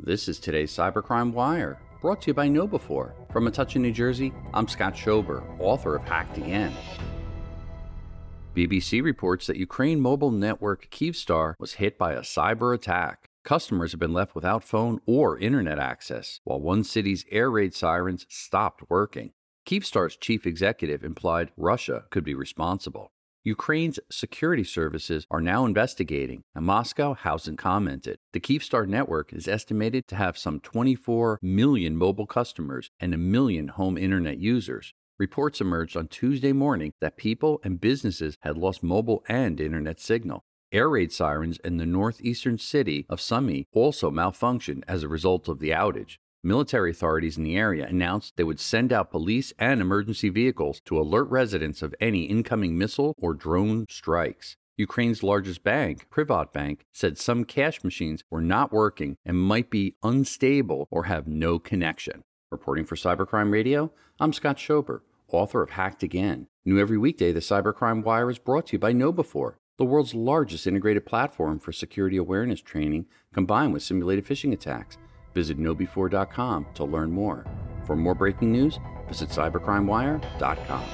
This is today's Cybercrime Wire, brought to you by KnowBe4. From Metuchen, New Jersey, I'm Scott Schober, author of Hacked Again. BBC reports that Ukraine mobile network Kyivstar was hit by a cyber attack. Customers have been left without phone or internet access, while one city's air raid sirens stopped working. Kyivstar's chief executive implied Russia could be responsible. Ukraine's security services are now investigating, and Moscow hasn't commented. The Kyivstar network is estimated to have some 24 million mobile customers and a million home internet users. Reports emerged on Tuesday morning that people and businesses had lost mobile and internet signal. Air raid sirens in the northeastern city of Sumy also malfunctioned as a result of the outage. Military authorities in the area announced they would send out police and emergency vehicles to alert residents of any incoming missile or drone strikes. Ukraine's largest bank, Privatbank, said some cash machines were not working and might be unstable or have no connection. Reporting for Cybercrime Radio, I'm Scott Schober, author of Hacked Again. New every weekday, the Cybercrime Wire is brought to you by KnowBe4, the world's largest integrated platform for security awareness training combined with simulated phishing attacks. Visit knowbe4.com to learn more. For more breaking news, visit cybercrimewire.com.